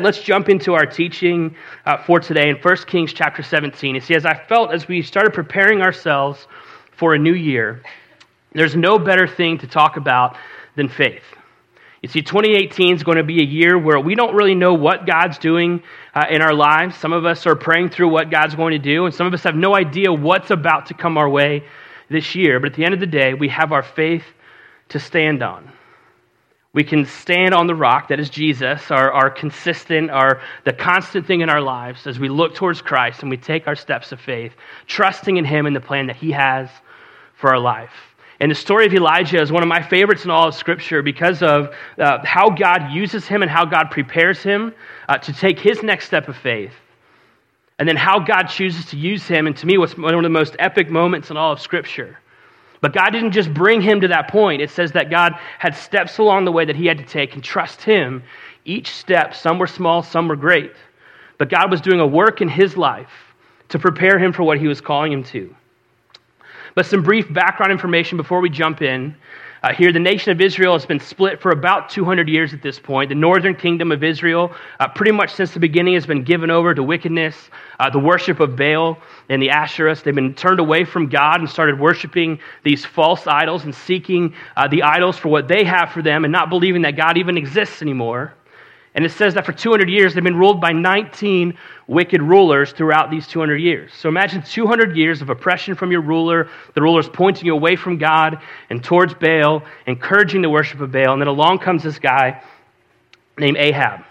Let's jump into our teaching uh, for today in 1 Kings chapter 17. You see, as I felt as we started preparing ourselves for a new year, there's no better thing to talk about than faith. You see, 2018 is going to be a year where we don't really know what God's doing uh, in our lives. Some of us are praying through what God's going to do, and some of us have no idea what's about to come our way this year. But at the end of the day, we have our faith to stand on. We can stand on the rock that is Jesus, our, our consistent, our, the constant thing in our lives as we look towards Christ and we take our steps of faith, trusting in Him and the plan that He has for our life. And the story of Elijah is one of my favorites in all of Scripture because of uh, how God uses him and how God prepares him uh, to take his next step of faith. And then how God chooses to use him. And to me, what's one of the most epic moments in all of Scripture but God didn't just bring him to that point. It says that God had steps along the way that he had to take and trust him. Each step, some were small, some were great. But God was doing a work in his life to prepare him for what he was calling him to. But some brief background information before we jump in. Uh, here, the nation of Israel has been split for about 200 years at this point. The northern kingdom of Israel, uh, pretty much since the beginning, has been given over to wickedness, uh, the worship of Baal and the Asherahs. They've been turned away from God and started worshiping these false idols and seeking uh, the idols for what they have for them and not believing that God even exists anymore. And it says that for 200 years, they've been ruled by 19 wicked rulers throughout these 200 years. So imagine 200 years of oppression from your ruler, the ruler's pointing you away from God and towards Baal, encouraging the worship of Baal. And then along comes this guy named Ahab.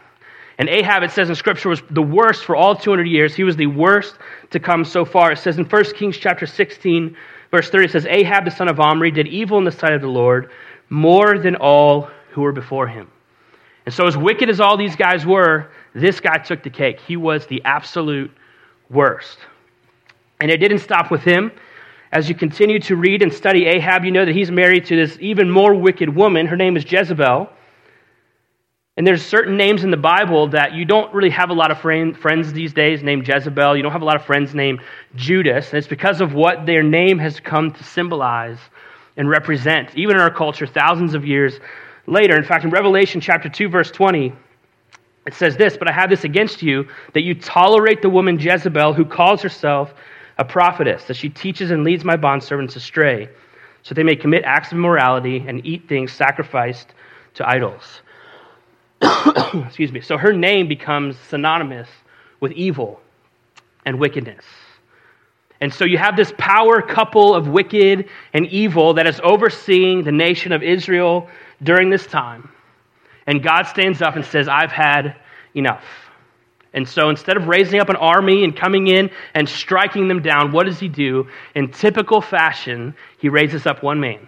And Ahab, it says in Scripture, was the worst for all 200 years. He was the worst to come so far. It says in 1 Kings chapter 16, verse 30, it says, Ahab, the son of Omri, did evil in the sight of the Lord more than all who were before him. And so, as wicked as all these guys were, this guy took the cake. He was the absolute worst. And it didn't stop with him. As you continue to read and study Ahab, you know that he's married to this even more wicked woman. Her name is Jezebel. And there's certain names in the Bible that you don't really have a lot of friends these days named Jezebel. You don't have a lot of friends named Judas. And it's because of what their name has come to symbolize and represent, even in our culture, thousands of years later. In fact, in Revelation chapter 2, verse 20, it says this But I have this against you, that you tolerate the woman Jezebel, who calls herself a prophetess, that she teaches and leads my bondservants astray, so they may commit acts of immorality and eat things sacrificed to idols. Excuse me. So her name becomes synonymous with evil and wickedness. And so you have this power couple of wicked and evil that is overseeing the nation of Israel during this time. And God stands up and says, I've had enough. And so instead of raising up an army and coming in and striking them down, what does he do? In typical fashion, he raises up one man.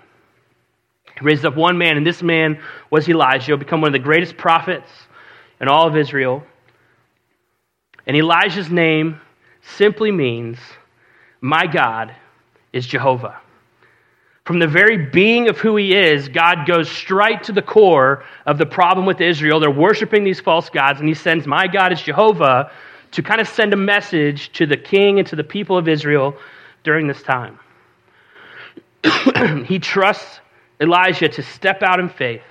He raises up one man, and this man was Elijah, become one of the greatest prophets in all of Israel. And Elijah's name simply means, My God is Jehovah. From the very being of who he is, God goes straight to the core of the problem with Israel. They're worshiping these false gods, and he sends, My God is Jehovah, to kind of send a message to the king and to the people of Israel during this time. he trusts Elijah to step out in faith,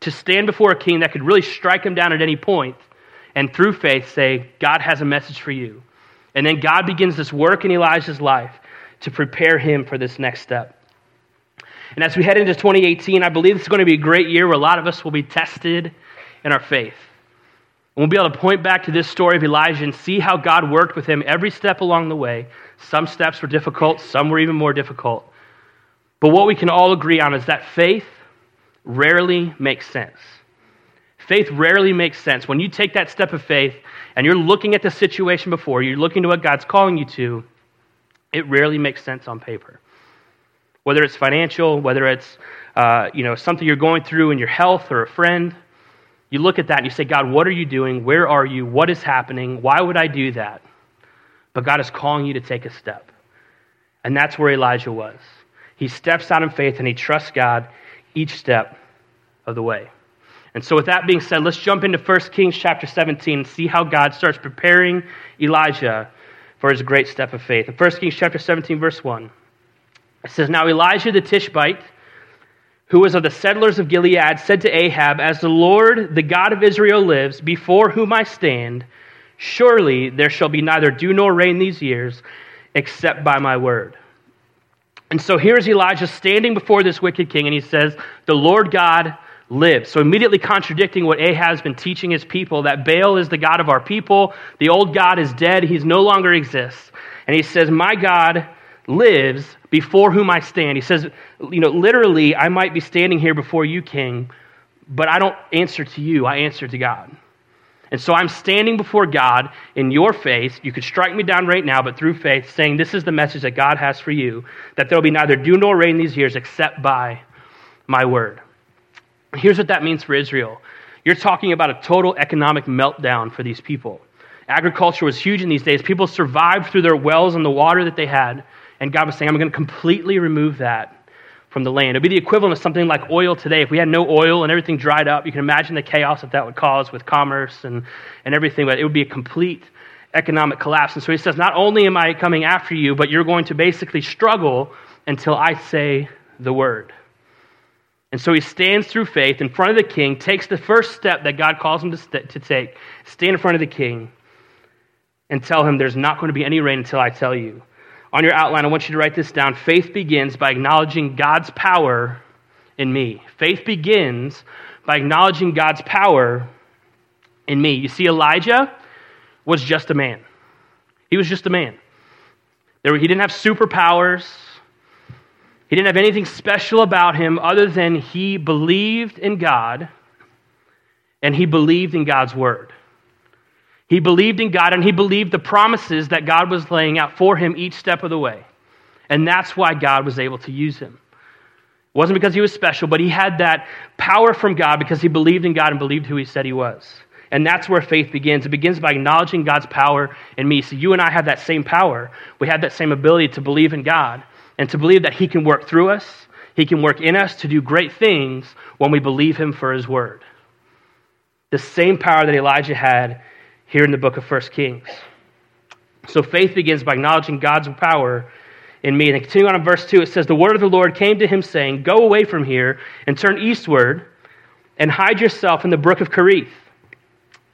to stand before a king that could really strike him down at any point, and through faith say, God has a message for you. And then God begins this work in Elijah's life to prepare him for this next step. And as we head into 2018, I believe it's going to be a great year where a lot of us will be tested in our faith. And we'll be able to point back to this story of Elijah and see how God worked with him every step along the way. Some steps were difficult, some were even more difficult. But what we can all agree on is that faith rarely makes sense. Faith rarely makes sense. When you take that step of faith and you're looking at the situation before, you're looking to what God's calling you to, it rarely makes sense on paper whether it's financial, whether it's uh, you know something you're going through in your health or a friend. You look at that and you say, God, what are you doing? Where are you? What is happening? Why would I do that? But God is calling you to take a step. And that's where Elijah was. He steps out in faith and he trusts God each step of the way. And so, with that being said, let's jump into 1 Kings chapter 17 and see how God starts preparing Elijah for his great step of faith. In 1 Kings chapter 17, verse 1. It says, Now Elijah the Tishbite who was of the settlers of Gilead, said to Ahab, As the Lord, the God of Israel, lives, before whom I stand, surely there shall be neither dew nor rain these years, except by my word. And so here's Elijah standing before this wicked king, and he says, The Lord God lives. So immediately contradicting what Ahab has been teaching his people that Baal is the God of our people, the old God is dead, he's no longer exists. And he says, My God lives before whom I stand. He says, you know, literally, I might be standing here before you, king, but I don't answer to you, I answer to God. And so I'm standing before God in your face. You could strike me down right now, but through faith, saying, This is the message that God has for you, that there will be neither dew nor rain these years except by my word. Here's what that means for Israel you're talking about a total economic meltdown for these people. Agriculture was huge in these days. People survived through their wells and the water that they had. And God was saying, I'm going to completely remove that from the land. It would be the equivalent of something like oil today. If we had no oil and everything dried up, you can imagine the chaos that that would cause with commerce and, and everything, but it would be a complete economic collapse. And so he says, Not only am I coming after you, but you're going to basically struggle until I say the word. And so he stands through faith in front of the king, takes the first step that God calls him to, st- to take, stand in front of the king, and tell him there's not going to be any rain until I tell you on your outline, I want you to write this down. Faith begins by acknowledging God's power in me. Faith begins by acknowledging God's power in me. You see, Elijah was just a man. He was just a man. There, he didn't have superpowers. He didn't have anything special about him other than he believed in God and he believed in God's word. He believed in God and he believed the promises that God was laying out for him each step of the way. And that's why God was able to use him. It wasn't because he was special, but he had that power from God because he believed in God and believed who he said he was. And that's where faith begins. It begins by acknowledging God's power in me. So you and I have that same power. We have that same ability to believe in God and to believe that he can work through us, he can work in us to do great things when we believe him for his word. The same power that Elijah had here in the book of 1 Kings. So faith begins by acknowledging God's power in me. And continuing on in verse 2, it says, The word of the Lord came to him, saying, Go away from here and turn eastward and hide yourself in the brook of Kerith,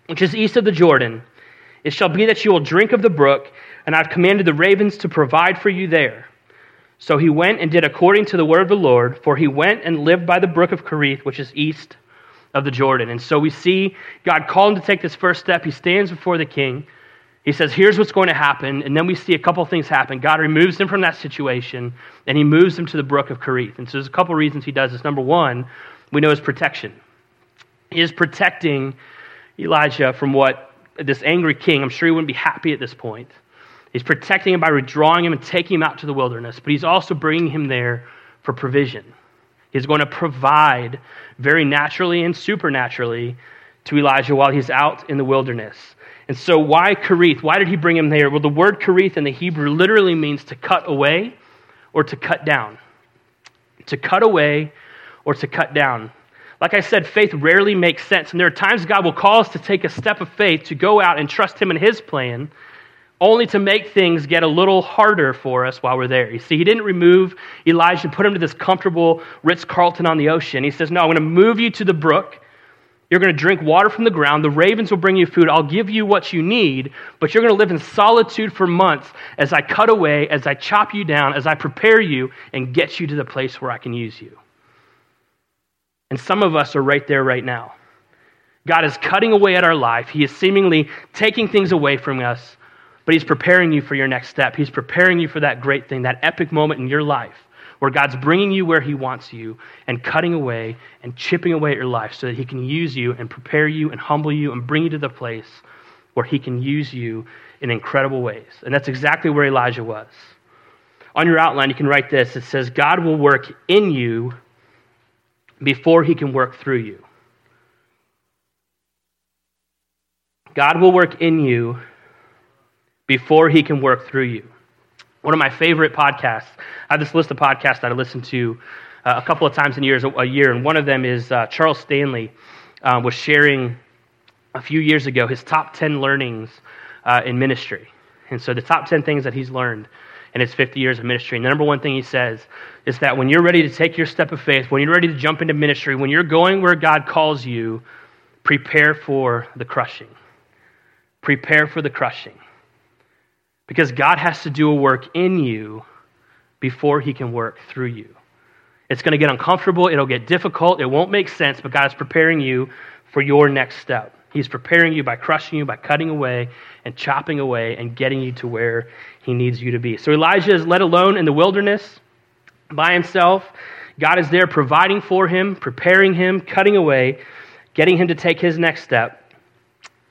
which is east of the Jordan. It shall be that you will drink of the brook, and I've commanded the ravens to provide for you there. So he went and did according to the word of the Lord, for he went and lived by the brook of Kerith, which is east of the Jordan. And so we see God call him to take this first step. He stands before the king. He says, Here's what's going to happen. And then we see a couple things happen. God removes him from that situation, and he moves him to the brook of Kerith. And so there's a couple reasons he does this. Number one, we know his protection. He is protecting Elijah from what this angry king, I'm sure he wouldn't be happy at this point. He's protecting him by withdrawing him and taking him out to the wilderness, but he's also bringing him there for provision. He's going to provide very naturally and supernaturally to Elijah while he's out in the wilderness. And so, why Kerith? Why did he bring him there? Well, the word Kerith in the Hebrew literally means to cut away or to cut down. To cut away or to cut down. Like I said, faith rarely makes sense. And there are times God will call us to take a step of faith to go out and trust Him in His plan only to make things get a little harder for us while we're there. You see, he didn't remove Elijah and put him to this comfortable Ritz Carlton on the ocean. He says, No, I'm going to move you to the brook. You're going to drink water from the ground. The ravens will bring you food. I'll give you what you need, but you're going to live in solitude for months as I cut away, as I chop you down, as I prepare you and get you to the place where I can use you. And some of us are right there right now. God is cutting away at our life. He is seemingly taking things away from us but He's preparing you for your next step. He's preparing you for that great thing, that epic moment in your life where God's bringing you where He wants you and cutting away and chipping away at your life so that He can use you and prepare you and humble you and bring you to the place where He can use you in incredible ways. And that's exactly where Elijah was. On your outline, you can write this it says, God will work in you before He can work through you. God will work in you before he can work through you. One of my favorite podcasts, I have this list of podcasts that I listen to uh, a couple of times in years, a year, and one of them is uh, Charles Stanley uh, was sharing a few years ago his top 10 learnings uh, in ministry. And so the top 10 things that he's learned. in his 50 years of ministry. And the number one thing he says is that when you're ready to take your step of faith, when you're ready to jump into ministry, when you're going where God calls you, prepare for the crushing. Prepare for the crushing. Because God has to do a work in you before he can work through you. It's going to get uncomfortable, it'll get difficult, it won't make sense, but God is preparing you for your next step. He's preparing you by crushing you, by cutting away and chopping away and getting you to where he needs you to be. So Elijah is let alone in the wilderness by himself. God is there providing for him, preparing him, cutting away, getting him to take his next step.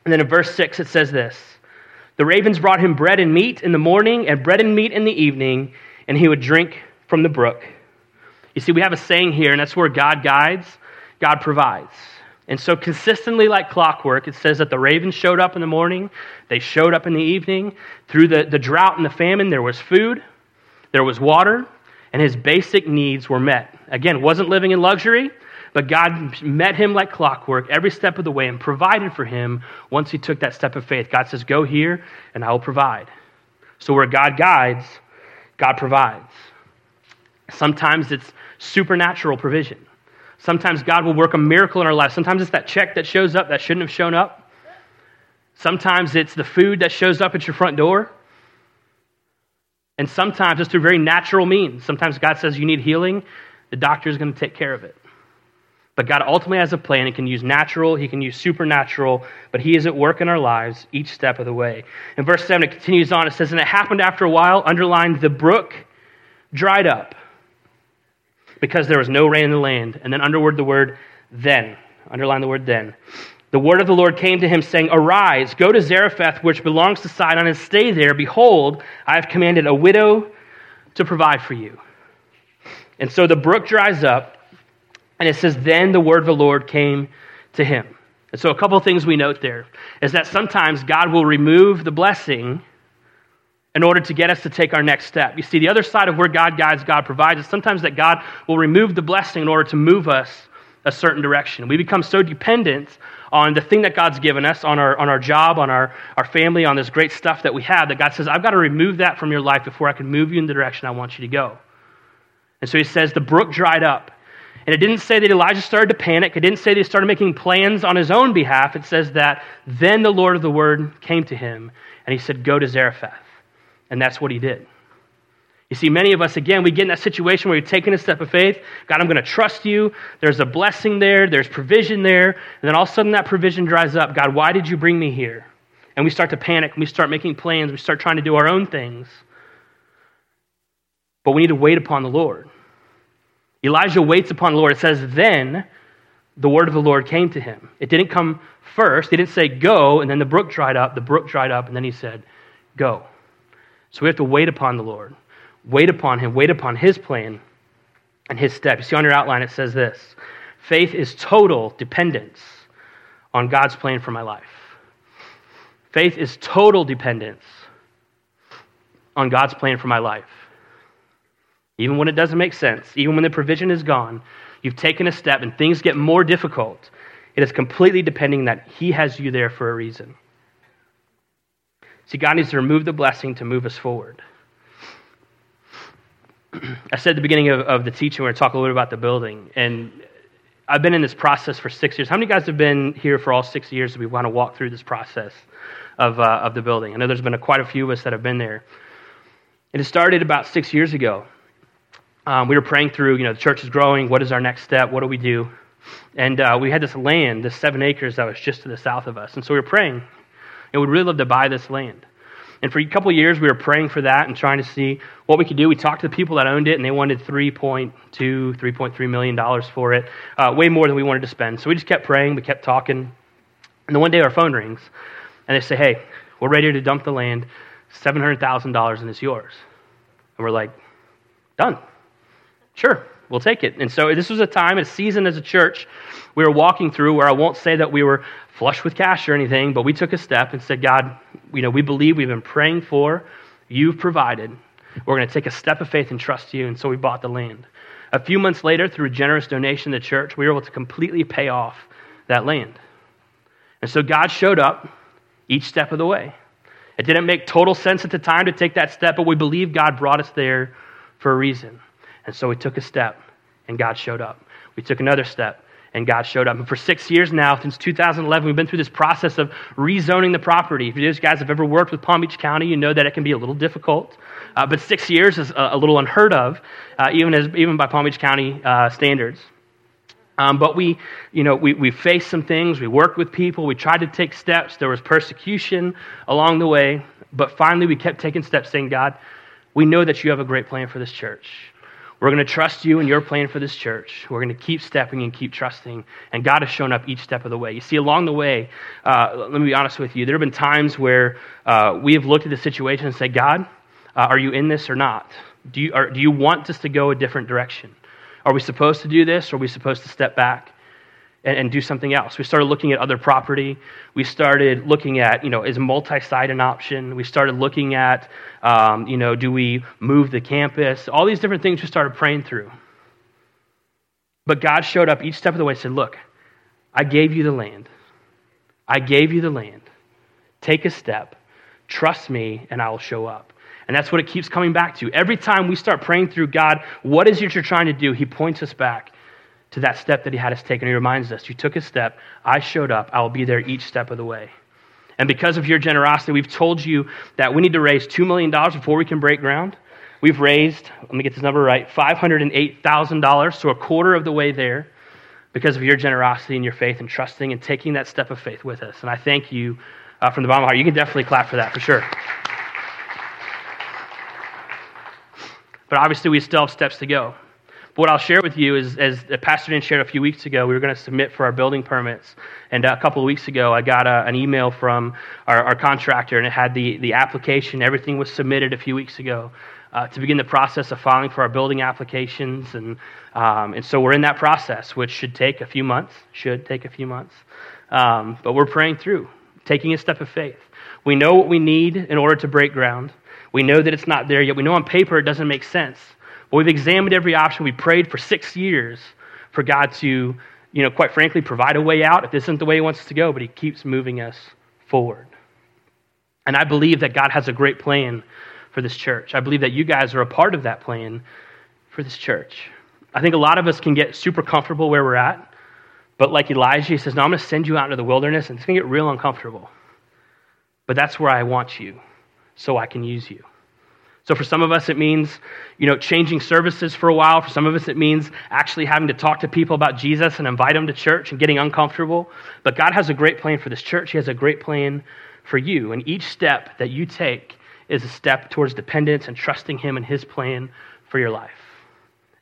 And then in verse 6, it says this The ravens brought him bread and meat in the morning, and bread and meat in the evening, and he would drink from the brook. You see, we have a saying here, and that's where God guides, God provides. And so, consistently, like clockwork, it says that the ravens showed up in the morning, they showed up in the evening. Through the, the drought and the famine, there was food, there was water, and his basic needs were met. Again, wasn't living in luxury, but God met him like clockwork every step of the way and provided for him once he took that step of faith. God says, Go here, and I will provide. So, where God guides, God provides. Sometimes it's supernatural provision. Sometimes God will work a miracle in our life. Sometimes it's that check that shows up that shouldn't have shown up. Sometimes it's the food that shows up at your front door. And sometimes it's through very natural means. Sometimes God says you need healing, the doctor is going to take care of it. But God ultimately has a plan. He can use natural, He can use supernatural, but He is at work in our lives each step of the way. In verse 7, it continues on. It says, And it happened after a while, underlined, the brook dried up because there was no rain in the land. And then underword the word then. Underline the word then. The word of the Lord came to him, saying, Arise, go to Zarephath, which belongs to Sidon, and stay there. Behold, I have commanded a widow to provide for you. And so the brook dries up, and it says, Then the word of the Lord came to him. And so a couple of things we note there is that sometimes God will remove the blessing in order to get us to take our next step. You see, the other side of where God guides, God provides is sometimes that God will remove the blessing in order to move us a certain direction. We become so dependent on the thing that God's given us, on our, on our job, on our, our family, on this great stuff that we have, that God says, I've got to remove that from your life before I can move you in the direction I want you to go. And so he says, the brook dried up. And it didn't say that Elijah started to panic. It didn't say that he started making plans on his own behalf. It says that then the Lord of the word came to him, and he said, Go to Zarephath. And that's what he did. You see, many of us, again, we get in that situation where you're taking a step of faith. God, I'm going to trust you. There's a blessing there, there's provision there. And then all of a sudden that provision dries up. God, why did you bring me here? And we start to panic. We start making plans. We start trying to do our own things. But we need to wait upon the Lord. Elijah waits upon the Lord. It says, then the word of the Lord came to him. It didn't come first. He didn't say, go, and then the brook dried up. The brook dried up, and then he said, go. So we have to wait upon the Lord, wait upon Him, wait upon His plan and His step. You see on your outline, it says this faith is total dependence on God's plan for my life. Faith is total dependence on God's plan for my life. Even when it doesn't make sense, even when the provision is gone, you've taken a step and things get more difficult. It is completely depending that He has you there for a reason. See, God needs to remove the blessing to move us forward. I said at the beginning of, of the teaching, we're going to talk a little bit about the building. And I've been in this process for six years. How many guys have been here for all six years? We want to walk through this process of, uh, of the building. I know there's been a, quite a few of us that have been there. And it started about six years ago. Um, we were praying through, you know, the church is growing. What is our next step? What do we do? And uh, we had this land, this seven acres that was just to the south of us. And so we were praying and we'd really love to buy this land. And for a couple years, we were praying for that and trying to see what we could do. We talked to the people that owned it, and they wanted $3.2, $3.3 million for it, uh, way more than we wanted to spend. So we just kept praying, we kept talking. And then one day our phone rings, and they say, Hey, we're ready to dump the land, $700,000, and it's yours. And we're like, Done. Sure, we'll take it. And so this was a time, a season as a church we were walking through where I won't say that we were flush with cash or anything, but we took a step and said, God, you know, we believe we've been praying for, you've provided. We're going to take a step of faith and trust you. And so we bought the land. A few months later, through a generous donation to the church, we were able to completely pay off that land. And so God showed up each step of the way. It didn't make total sense at the time to take that step, but we believe God brought us there for a reason. And so we took a step, and God showed up. We took another step, and God showed up. And for six years now, since 2011, we've been through this process of rezoning the property. If you guys have ever worked with Palm Beach County, you know that it can be a little difficult. Uh, but six years is a, a little unheard of, uh, even, as, even by Palm Beach County uh, standards. Um, but we, you know, we, we faced some things. We worked with people. We tried to take steps. There was persecution along the way. But finally, we kept taking steps saying, God, we know that you have a great plan for this church. We're going to trust you and your plan for this church. We're going to keep stepping and keep trusting. And God has shown up each step of the way. You see, along the way, uh, let me be honest with you, there have been times where uh, we have looked at the situation and said, God, uh, are you in this or not? Do you, are, do you want us to go a different direction? Are we supposed to do this or are we supposed to step back? And, and do something else. We started looking at other property. We started looking at, you know, is multi-site an option? We started looking at, um, you know, do we move the campus? All these different things we started praying through. But God showed up each step of the way and said, look, I gave you the land. I gave you the land. Take a step. Trust me, and I will show up. And that's what it keeps coming back to. Every time we start praying through God, what is it you're trying to do? He points us back to that step that he had us take. And he reminds us, You took a step, I showed up, I will be there each step of the way. And because of your generosity, we've told you that we need to raise $2 million before we can break ground. We've raised, let me get this number right, $508,000, so a quarter of the way there because of your generosity and your faith and trusting and taking that step of faith with us. And I thank you uh, from the bottom of my heart. You can definitely clap for that, for sure. But obviously, we still have steps to go. But what I'll share with you is, as Pastor Dan shared a few weeks ago, we were going to submit for our building permits. And a couple of weeks ago, I got a, an email from our, our, contractor, and it had the, the application. Everything was submitted a few weeks ago uh, to begin the process of filing for our building applications. And, um, and so we're in that process, which should take a few months, should take a few months. Um, but we're praying through, taking a step of faith. We know what we need in order to break ground. We know that it's not there yet. We know on paper it doesn't make sense. But we've examined every option. We prayed for six years for God to, you know, quite frankly, provide a way out if this isn't the way He wants us to go, but He keeps moving us forward. And I believe that God has a great plan for this church. I believe that you guys are a part of that plan for this church. I think a lot of us can get super comfortable where we're at, but like Elijah, he says, No, I'm going to send you out into the wilderness, and it's going to get real uncomfortable. But that's where I want you so I can use you. So for some of us, it means, you know, changing services for a while. For some of us, it means actually having to talk to people about Jesus and invite them to church and getting uncomfortable. But God has a great plan for this church. He has a great plan for you. And each step that you take is a step towards dependence and trusting Him and His plan for your life.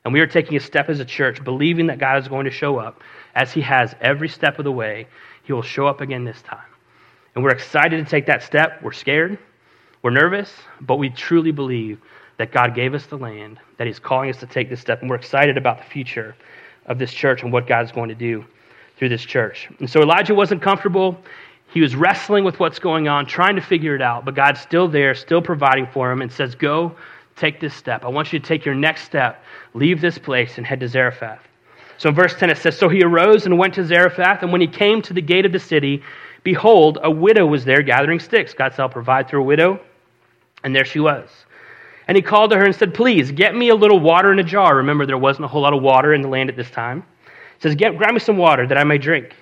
And we are taking a step as a church, believing that God is going to show up as He has every step of the way. He will show up again this time. And we're excited to take that step. We're scared. We're nervous, but we truly believe that God gave us the land, that He's calling us to take this step, and we're excited about the future of this church and what God's going to do through this church. And so Elijah wasn't comfortable. He was wrestling with what's going on, trying to figure it out, but God's still there, still providing for him, and says, Go, take this step. I want you to take your next step, leave this place, and head to Zarephath. So in verse 10 it says, So he arose and went to Zarephath, and when he came to the gate of the city, behold, a widow was there gathering sticks. God shall provide through a widow and there she was. And he called to her and said, Please, get me a little water in a jar. Remember, there wasn't a whole lot of water in the land at this time. He says, get, Grab me some water that I may drink.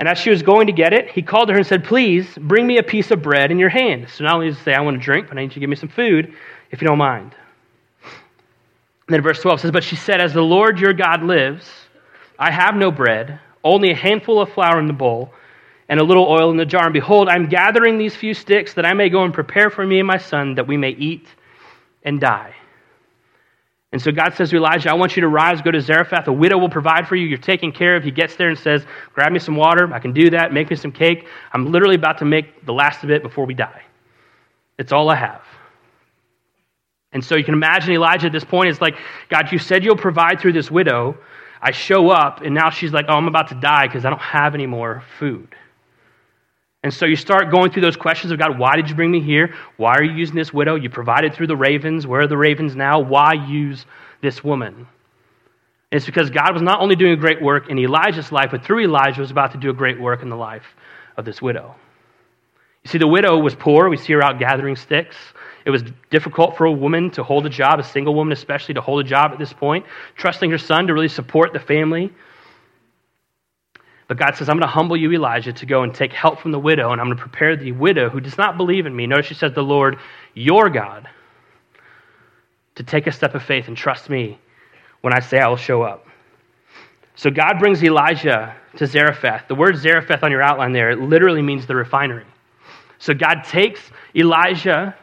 And as she was going to get it, he called to her and said, Please, bring me a piece of bread in your hand. So not only does he say, I want to drink, but I need you to give me some food, if you don't mind. And then verse 12 says, But she said, As the Lord your God lives, I have no bread, only a handful of flour in the bowl and a little oil in the jar. And behold, I'm gathering these few sticks that I may go and prepare for me and my son that we may eat and die. And so God says to Elijah, I want you to rise, go to Zarephath. A widow will provide for you. You're taken care of. He gets there and says, Grab me some water. I can do that. Make me some cake. I'm literally about to make the last of it before we die. It's all I have. And so you can imagine Elijah at this point is like, God, you said you'll provide through this widow. I show up, and now she's like, Oh, I'm about to die because I don't have any more food. And so you start going through those questions of God, why did you bring me here? Why are you using this widow? You provided through the ravens. Where are the ravens now? Why use this woman? And it's because God was not only doing a great work in Elijah's life, but through Elijah was about to do a great work in the life of this widow. You see, the widow was poor. We see her out gathering sticks. It was difficult for a woman to hold a job, a single woman especially, to hold a job at this point, trusting her son to really support the family. But God says, I'm going to humble you, Elijah, to go and take help from the widow, and I'm going to prepare the widow who does not believe in me. Notice she says, The Lord, your God, to take a step of faith and trust me when I say I will show up. So God brings Elijah to Zarephath. The word Zarephath on your outline there, it literally means the refinery. So God takes Elijah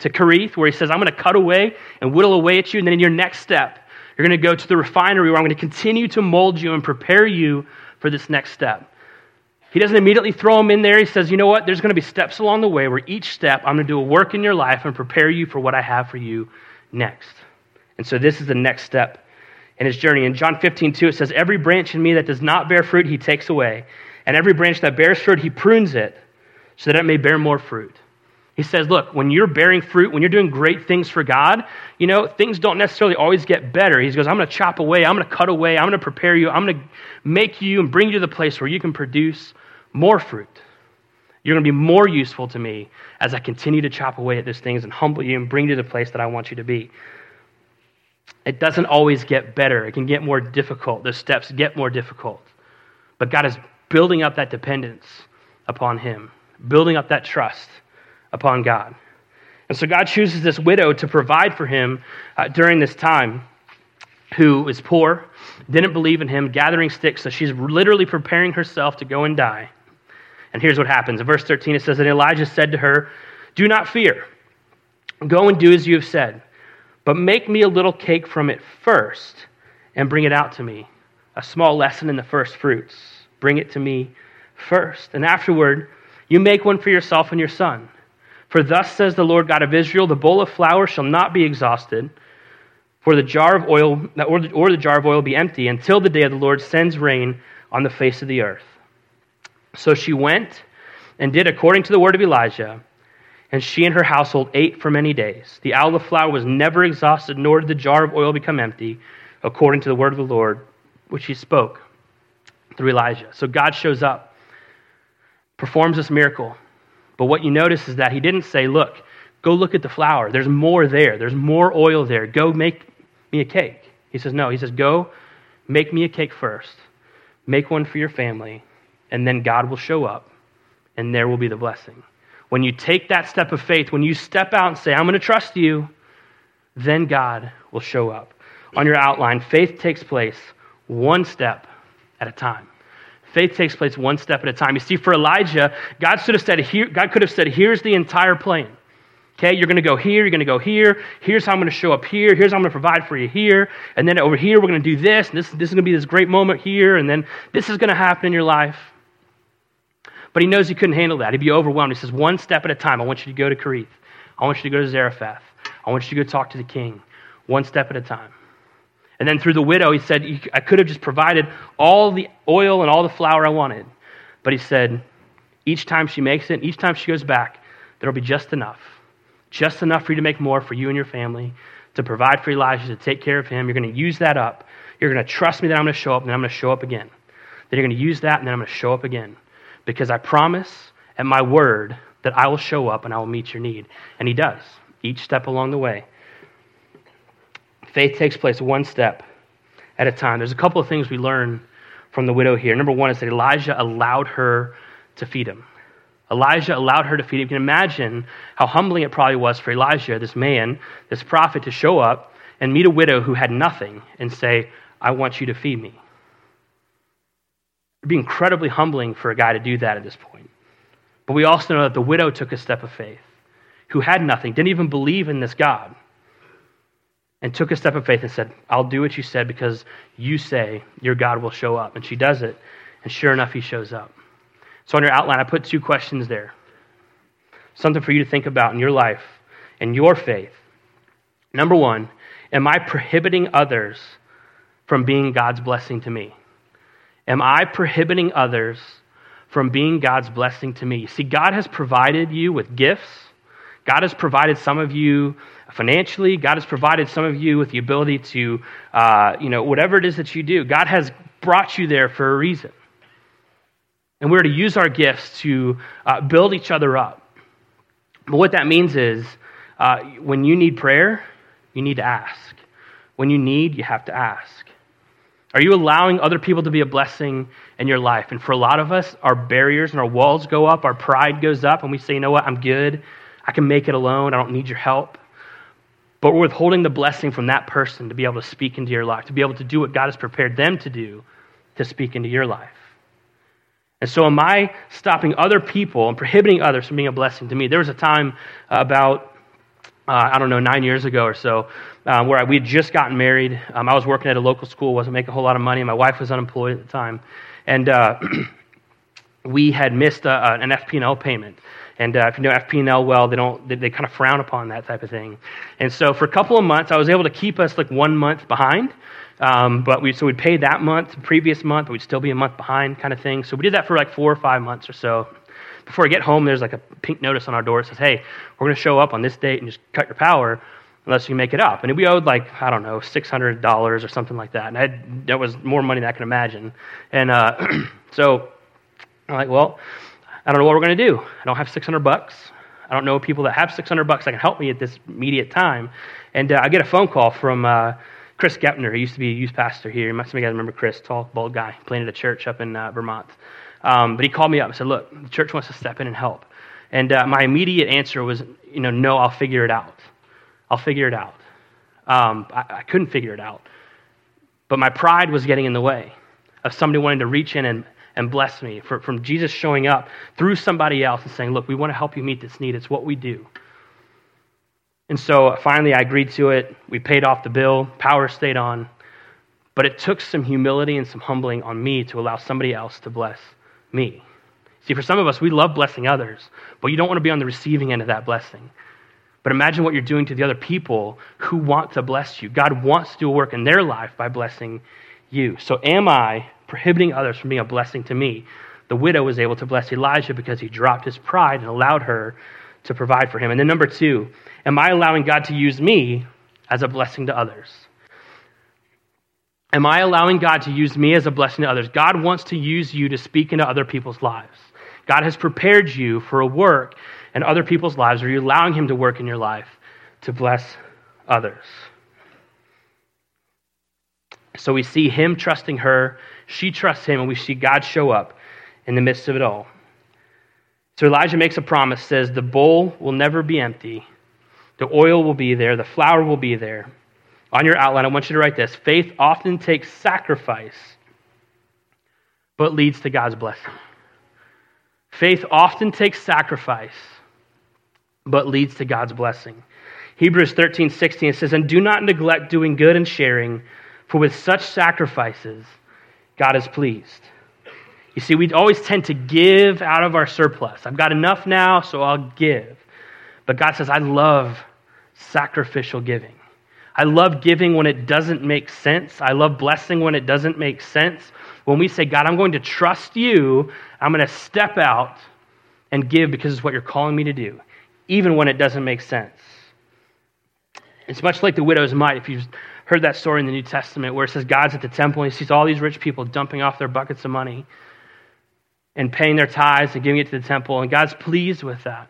to Kerith, where he says, I'm going to cut away and whittle away at you, and then in your next step, you're going to go to the refinery where I'm going to continue to mold you and prepare you for this next step. He doesn't immediately throw them in there. He says, You know what? There's going to be steps along the way where each step I'm going to do a work in your life and prepare you for what I have for you next. And so this is the next step in his journey. In John 15, 2, it says, Every branch in me that does not bear fruit, he takes away. And every branch that bears fruit, he prunes it so that it may bear more fruit. He says, look, when you're bearing fruit, when you're doing great things for God, you know, things don't necessarily always get better. He goes, I'm going to chop away, I'm going to cut away, I'm going to prepare you, I'm going to make you and bring you to the place where you can produce more fruit. You're going to be more useful to me as I continue to chop away at these things and humble you and bring you to the place that I want you to be. It doesn't always get better, it can get more difficult. The steps get more difficult. But God is building up that dependence upon Him, building up that trust upon God. And so God chooses this widow to provide for him uh, during this time, who is poor, didn't believe in him, gathering sticks. So she's literally preparing herself to go and die. And here's what happens. In verse 13, it says that Elijah said to her, Do not fear. Go and do as you have said, but make me a little cake from it first and bring it out to me. A small lesson in the first fruits. Bring it to me first. And afterward, you make one for yourself and your son. For thus says the Lord God of Israel the bowl of flour shall not be exhausted, for the jar of oil, or the, or the jar of oil be empty, until the day of the Lord sends rain on the face of the earth. So she went and did according to the word of Elijah, and she and her household ate for many days. The of flour was never exhausted, nor did the jar of oil become empty, according to the word of the Lord, which he spoke through Elijah. So God shows up, performs this miracle but what you notice is that he didn't say, Look, go look at the flour. There's more there. There's more oil there. Go make me a cake. He says, No. He says, Go make me a cake first. Make one for your family, and then God will show up, and there will be the blessing. When you take that step of faith, when you step out and say, I'm going to trust you, then God will show up. On your outline, faith takes place one step at a time. Faith takes place one step at a time. You see, for Elijah, God, should have said, here, God could have said, here's the entire plan. Okay, you're going to go here, you're going to go here. Here's how I'm going to show up here. Here's how I'm going to provide for you here. And then over here, we're going to do this. And this, this is going to be this great moment here. And then this is going to happen in your life. But he knows he couldn't handle that. He'd be overwhelmed. He says, one step at a time. I want you to go to Kerith. I want you to go to Zarephath. I want you to go talk to the king. One step at a time. And then through the widow, he said, I could have just provided all the oil and all the flour I wanted. But he said, each time she makes it, each time she goes back, there'll be just enough. Just enough for you to make more for you and your family, to provide for Elijah, to take care of him. You're going to use that up. You're going to trust me that I'm going to show up, and then I'm going to show up again. Then you're going to use that, and then I'm going to show up again. Because I promise at my word that I will show up and I will meet your need. And he does, each step along the way. Faith takes place one step at a time. There's a couple of things we learn from the widow here. Number one is that Elijah allowed her to feed him. Elijah allowed her to feed him. You can imagine how humbling it probably was for Elijah, this man, this prophet, to show up and meet a widow who had nothing and say, I want you to feed me. It'd be incredibly humbling for a guy to do that at this point. But we also know that the widow took a step of faith, who had nothing, didn't even believe in this God and took a step of faith and said, I'll do what you said because you say your God will show up. And she does it. And sure enough, he shows up. So on your outline, I put two questions there. Something for you to think about in your life and your faith. Number one, am I prohibiting others from being God's blessing to me? Am I prohibiting others from being God's blessing to me? See, God has provided you with gifts. God has provided some of you financially. God has provided some of you with the ability to, uh, you know, whatever it is that you do. God has brought you there for a reason. And we're to use our gifts to uh, build each other up. But what that means is uh, when you need prayer, you need to ask. When you need, you have to ask. Are you allowing other people to be a blessing in your life? And for a lot of us, our barriers and our walls go up, our pride goes up, and we say, you know what, I'm good. I can make it alone. I don't need your help. But we're withholding the blessing from that person to be able to speak into your life, to be able to do what God has prepared them to do to speak into your life. And so, am I stopping other people and prohibiting others from being a blessing to me? There was a time about, uh, I don't know, nine years ago or so, um, where we had just gotten married. Um, I was working at a local school, wasn't making a whole lot of money. My wife was unemployed at the time. And uh, we had missed uh, an FP&L payment. And uh, if you know FP&L well, they don't they, they, kind of frown upon that type of thing. And so for a couple of months, I was able to keep us like one month behind. Um, but we, so we'd pay that month, previous month, but we'd still be a month behind kind of thing. So we did that for like four or five months or so. Before I get home, there's like a pink notice on our door that says, hey, we're going to show up on this date and just cut your power unless you make it up. And we owed like, I don't know, $600 or something like that. And I had, that was more money than I can imagine. And uh, so I'm like, well, I don't know what we're going to do. I don't have 600 bucks. I don't know people that have 600 bucks that can help me at this immediate time. And uh, I get a phone call from uh, Chris Gepner. who used to be a youth pastor here. Some of you guys remember Chris, tall, bald guy, planted a church up in uh, Vermont. Um, but he called me up and said, "Look, the church wants to step in and help." And uh, my immediate answer was, "You know, no, I'll figure it out. I'll figure it out." Um, I, I couldn't figure it out, but my pride was getting in the way of somebody wanting to reach in and, and bless me, for, from Jesus showing up through somebody else and saying, Look, we want to help you meet this need. It's what we do. And so uh, finally, I agreed to it. We paid off the bill, power stayed on. But it took some humility and some humbling on me to allow somebody else to bless me. See, for some of us, we love blessing others, but you don't want to be on the receiving end of that blessing. But imagine what you're doing to the other people who want to bless you. God wants to do a work in their life by blessing you. So, am I prohibiting others from being a blessing to me? The widow was able to bless Elijah because he dropped his pride and allowed her to provide for him. And then, number two, am I allowing God to use me as a blessing to others? Am I allowing God to use me as a blessing to others? God wants to use you to speak into other people's lives. God has prepared you for a work in other people's lives. Are you allowing Him to work in your life to bless others? So we see Him trusting her, she trusts Him, and we see God show up in the midst of it all. So Elijah makes a promise, says, The bowl will never be empty. The oil will be there. The flour will be there. On your outline, I want you to write this faith often takes sacrifice, but leads to God's blessing. Faith often takes sacrifice, but leads to God's blessing. Hebrews 13, 16 says, And do not neglect doing good and sharing, for with such sacrifices, God is pleased. You see, we always tend to give out of our surplus. I've got enough now, so I'll give. But God says, I love sacrificial giving. I love giving when it doesn't make sense. I love blessing when it doesn't make sense. When we say, God, I'm going to trust you, I'm going to step out and give because it's what you're calling me to do, even when it doesn't make sense. It's much like the widow's mite. If you've heard that story in the New Testament where it says God's at the temple and he sees all these rich people dumping off their buckets of money and paying their tithes and giving it to the temple, and God's pleased with that.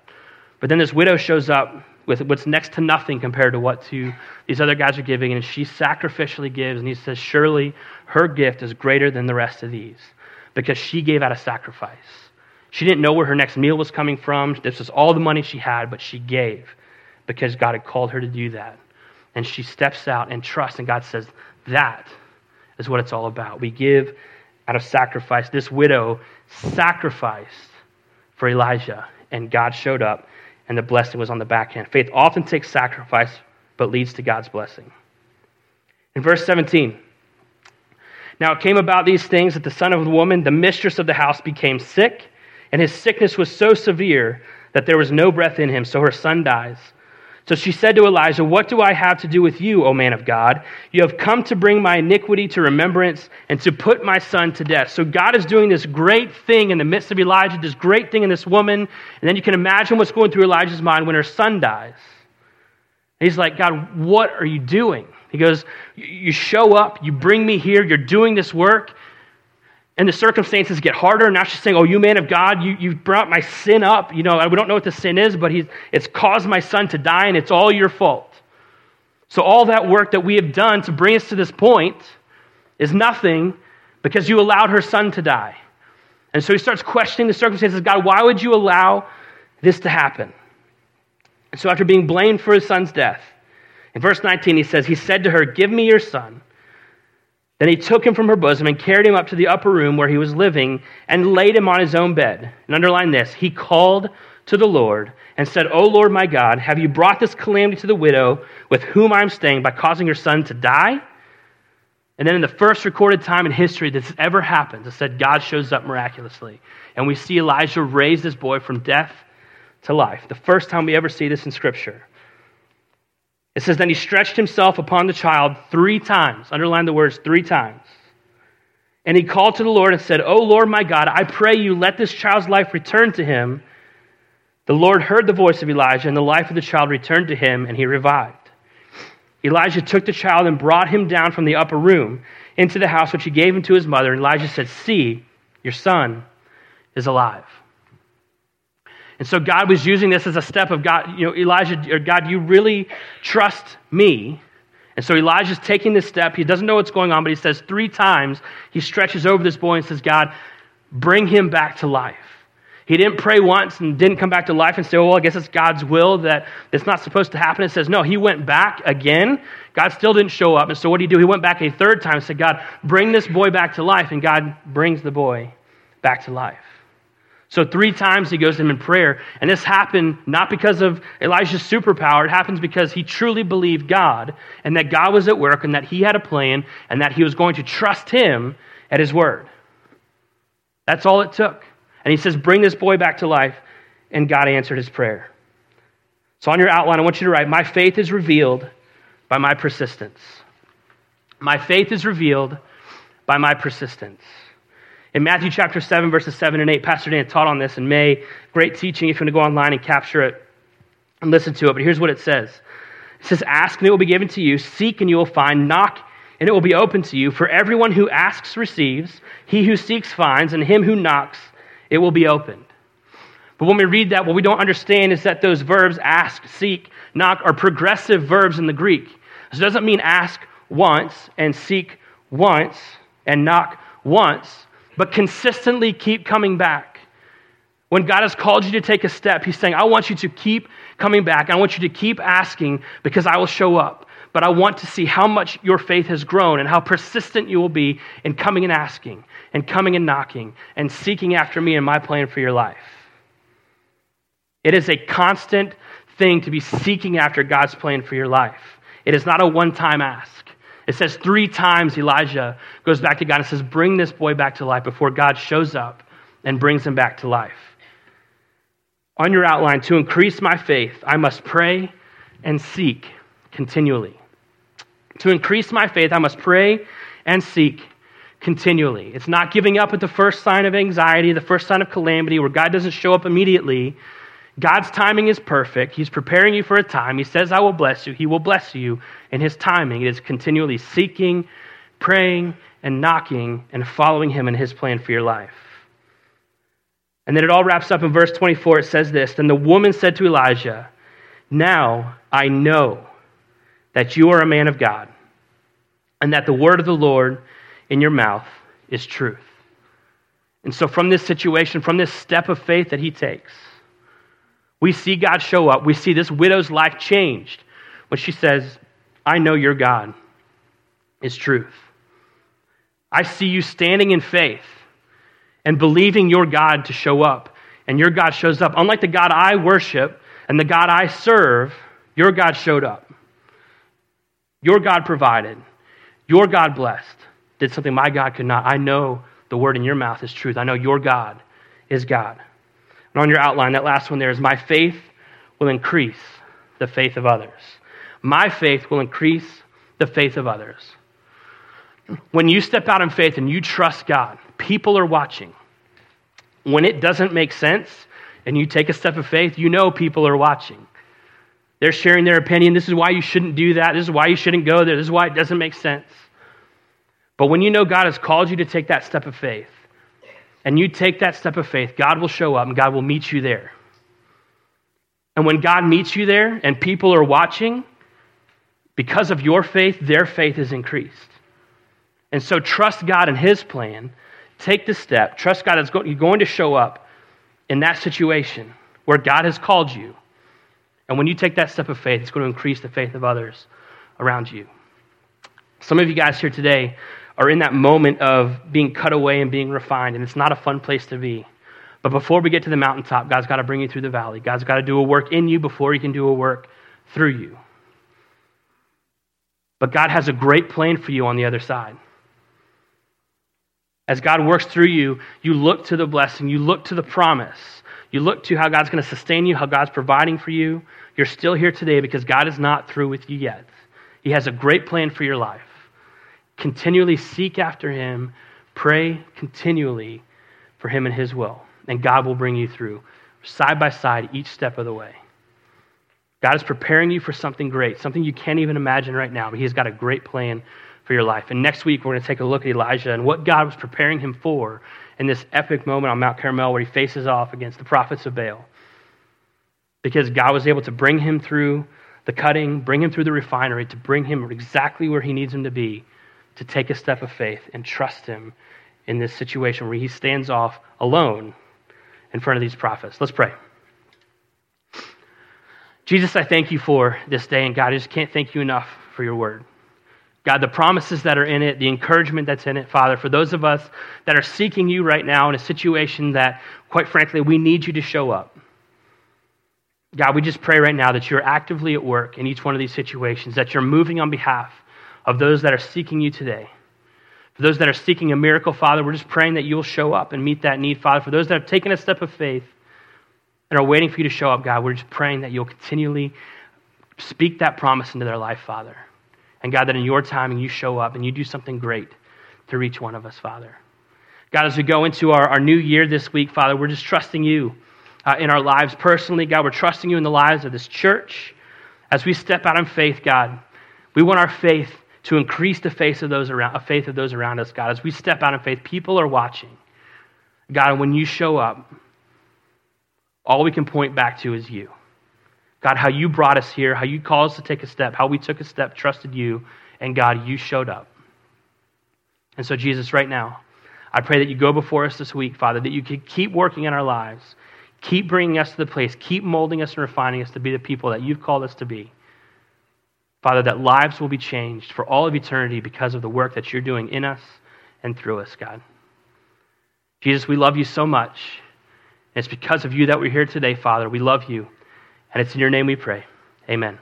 But then this widow shows up with what's next to nothing compared to what to these other guys are giving, and she sacrificially gives, and he says, Surely her gift is greater than the rest of these, because she gave out a sacrifice. She didn't know where her next meal was coming from. This was all the money she had, but she gave because God had called her to do that. And she steps out and trusts, and God says, That is what it's all about. We give out of sacrifice. This widow sacrificed for Elijah, and God showed up and the blessing was on the back end. Faith often takes sacrifice, but leads to God's blessing. In verse 17, now it came about these things that the son of the woman, the mistress of the house, became sick, and his sickness was so severe that there was no breath in him, so her son dies. So she said to Elijah, What do I have to do with you, O man of God? You have come to bring my iniquity to remembrance and to put my son to death. So God is doing this great thing in the midst of Elijah, this great thing in this woman. And then you can imagine what's going through Elijah's mind when her son dies. he's like, God, what are you doing? He goes, You show up, you bring me here, you're doing this work, and the circumstances get harder. Now she's saying, Oh, you man of God, you, you brought my sin up. You know, we don't know what the sin is, but he's, it's caused my son to die, and it's all your fault. So, all that work that we have done to bring us to this point is nothing because you allowed her son to die. And so he starts questioning the circumstances God, why would you allow this to happen? And so, after being blamed for his son's death, in verse 19, he says, He said to her, Give me your son. Then he took him from her bosom and carried him up to the upper room where he was living and laid him on his own bed. And underline this He called to the Lord and said, O Lord my God, have you brought this calamity to the widow with whom I am staying by causing her son to die? And then in the first recorded time in history this ever happened, it said God shows up miraculously. And we see Elijah raise this boy from death to life. The first time we ever see this in Scripture. It says, Then he stretched himself upon the child three times. Underline the words three times. And he called to the Lord and said, O Lord my God, I pray you, let this child's life return to him. The Lord heard the voice of Elijah, and the life of the child returned to him, and he revived. Elijah took the child and brought him down from the upper room into the house which he gave him to his mother. And Elijah said, See, your son is alive. And so God was using this as a step of God, you know, Elijah, or God, you really trust me. And so Elijah's taking this step. He doesn't know what's going on, but he says three times, he stretches over this boy and says, God, bring him back to life. He didn't pray once and didn't come back to life and say, well, I guess it's God's will that it's not supposed to happen. It says, no, he went back again. God still didn't show up. And so what did he do? He went back a third time and said, God, bring this boy back to life. And God brings the boy back to life. So, three times he goes to him in prayer. And this happened not because of Elijah's superpower. It happens because he truly believed God and that God was at work and that he had a plan and that he was going to trust him at his word. That's all it took. And he says, Bring this boy back to life. And God answered his prayer. So, on your outline, I want you to write, My faith is revealed by my persistence. My faith is revealed by my persistence. In Matthew chapter 7, verses 7 and 8, Pastor Dan taught on this in May. Great teaching if you want to go online and capture it and listen to it. But here's what it says It says, Ask and it will be given to you, seek and you will find, knock and it will be open to you. For everyone who asks receives, he who seeks finds, and him who knocks it will be opened. But when we read that, what we don't understand is that those verbs, ask, seek, knock, are progressive verbs in the Greek. This doesn't mean ask once and seek once and knock once but consistently keep coming back. When God has called you to take a step, He's saying, I want you to keep coming back. I want you to keep asking because I will show up. But I want to see how much your faith has grown and how persistent you will be in coming and asking and coming and knocking and seeking after me and my plan for your life. It is a constant thing to be seeking after God's plan for your life. It is not a one time ask. It says three times Elijah goes back to God and says, Bring this boy back to life before God shows up and brings him back to life. On your outline, to increase my faith, I must pray and seek continually. To increase my faith, I must pray and seek continually. It's not giving up at the first sign of anxiety, the first sign of calamity, where God doesn't show up immediately. God's timing is perfect. He's preparing you for a time. He says, I will bless you. He will bless you in His timing. It is continually seeking, praying, and knocking and following Him in His plan for your life. And then it all wraps up in verse 24. It says this Then the woman said to Elijah, Now I know that you are a man of God, and that the word of the Lord in your mouth is truth. And so, from this situation, from this step of faith that he takes, we see God show up. We see this widow's life changed when she says, I know your God is truth. I see you standing in faith and believing your God to show up. And your God shows up. Unlike the God I worship and the God I serve, your God showed up. Your God provided. Your God blessed. Did something my God could not. I know the word in your mouth is truth. I know your God is God. And on your outline, that last one there is My faith will increase the faith of others. My faith will increase the faith of others. When you step out in faith and you trust God, people are watching. When it doesn't make sense and you take a step of faith, you know people are watching. They're sharing their opinion. This is why you shouldn't do that. This is why you shouldn't go there. This is why it doesn't make sense. But when you know God has called you to take that step of faith, and you take that step of faith, God will show up and God will meet you there. And when God meets you there and people are watching, because of your faith, their faith is increased. And so trust God and His plan. Take the step. Trust God is you're going to show up in that situation where God has called you. And when you take that step of faith, it's going to increase the faith of others around you. Some of you guys here today are in that moment of being cut away and being refined, and it's not a fun place to be. But before we get to the mountaintop, God's got to bring you through the valley. God's got to do a work in you before He can do a work through you. But God has a great plan for you on the other side. As God works through you, you look to the blessing, you look to the promise, you look to how God's going to sustain you, how God's providing for you. You're still here today because God is not through with you yet. He has a great plan for your life. Continually seek after Him, pray continually for Him and His will, and God will bring you through side by side each step of the way. God is preparing you for something great, something you can't even imagine right now, but He has got a great plan for your life. And next week, we're going to take a look at Elijah and what God was preparing him for in this epic moment on Mount Carmel where he faces off against the prophets of Baal. Because God was able to bring him through the cutting, bring him through the refinery, to bring him exactly where he needs him to be, to take a step of faith and trust him in this situation where he stands off alone in front of these prophets. Let's pray. Jesus, I thank you for this day, and God, I just can't thank you enough for your word. God, the promises that are in it, the encouragement that's in it, Father, for those of us that are seeking you right now in a situation that, quite frankly, we need you to show up. God, we just pray right now that you're actively at work in each one of these situations, that you're moving on behalf of those that are seeking you today. For those that are seeking a miracle, Father, we're just praying that you'll show up and meet that need, Father. For those that have taken a step of faith and are waiting for you to show up, God, we're just praying that you'll continually speak that promise into their life, Father. And God, that in your timing you show up and you do something great through each one of us, Father. God, as we go into our, our new year this week, Father, we're just trusting you uh, in our lives personally. God, we're trusting you in the lives of this church. As we step out in faith, God, we want our faith to increase the faith of those around, faith of those around us, God. As we step out in faith, people are watching. God, when you show up, all we can point back to is you. God, how you brought us here, how you called us to take a step, how we took a step, trusted you, and God, you showed up. And so, Jesus, right now, I pray that you go before us this week, Father, that you can keep working in our lives, keep bringing us to the place, keep molding us and refining us to be the people that you've called us to be. Father, that lives will be changed for all of eternity because of the work that you're doing in us and through us, God. Jesus, we love you so much. And It's because of you that we're here today, Father. We love you. And it's in your name we pray. Amen.